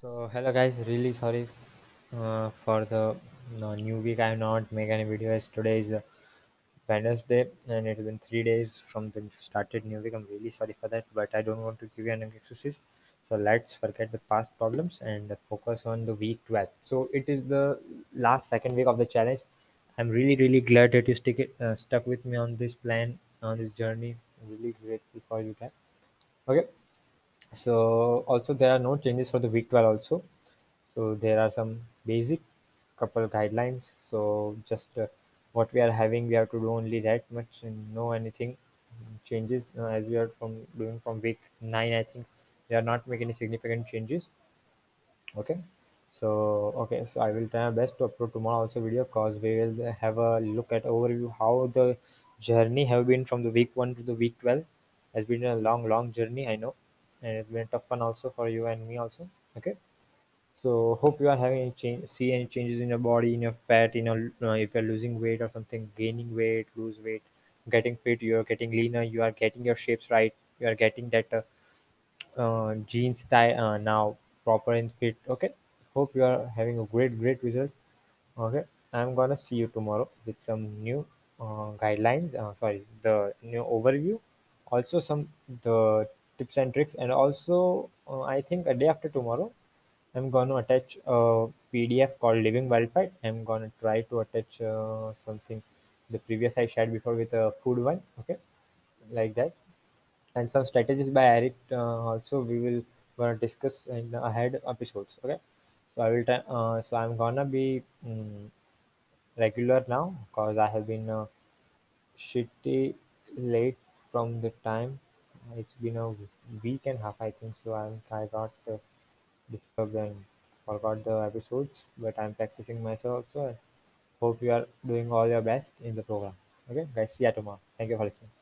So hello guys, really sorry uh, for the uh, new week. I have not make any videos. Today is uh, Wednesday, and it has been three days from the started new week. I'm really sorry for that, but I don't want to give you any excuses. So let's forget the past problems and focus on the week 12. So it is the last second week of the challenge. I'm really really glad that you stick it uh, stuck with me on this plan on this journey. I'm really grateful for you guys. Okay, so also there are no changes for the week 12 also. So there are some basic couple guidelines. So just uh, what we are having we have to do only that much and no anything changes. Uh, as we are from doing from week 9 i think they are not making any significant changes. Okay? So okay so i will try my best to upload tomorrow also video cause we will have a look at overview how the journey have been from the week 1 to the week 12 has been a long long journey i know and it's been tough one also for you and me also okay so hope you are having any change, see any changes in your body, in your fat, in your if you're losing weight or something, gaining weight, lose weight, getting fit, you are getting leaner, you are getting your shapes right, you are getting that uh, uh, jeans style uh, now proper and fit. Okay, hope you are having a great great results. Okay, I'm gonna see you tomorrow with some new uh, guidelines. Uh, sorry, the new overview, also some the tips and tricks, and also uh, I think a day after tomorrow I'm gonna attach a PDF called Living Wildlife. I'm gonna try to attach uh, something the previous I shared before with a food one, okay, like that, and some strategies by Eric. Uh, also, we will gonna discuss in ahead episodes, okay. So I will try. Uh, so I'm gonna be mm regular now because I have been uh, shitty late from the time. It's been a week and a half, I think. So I'm I got. Uh, disturbed and forgot the episodes, but I'm practicing myself also. I hope you are doing all your best in the program. Okay, guys, see you tomorrow. Thank you for listening.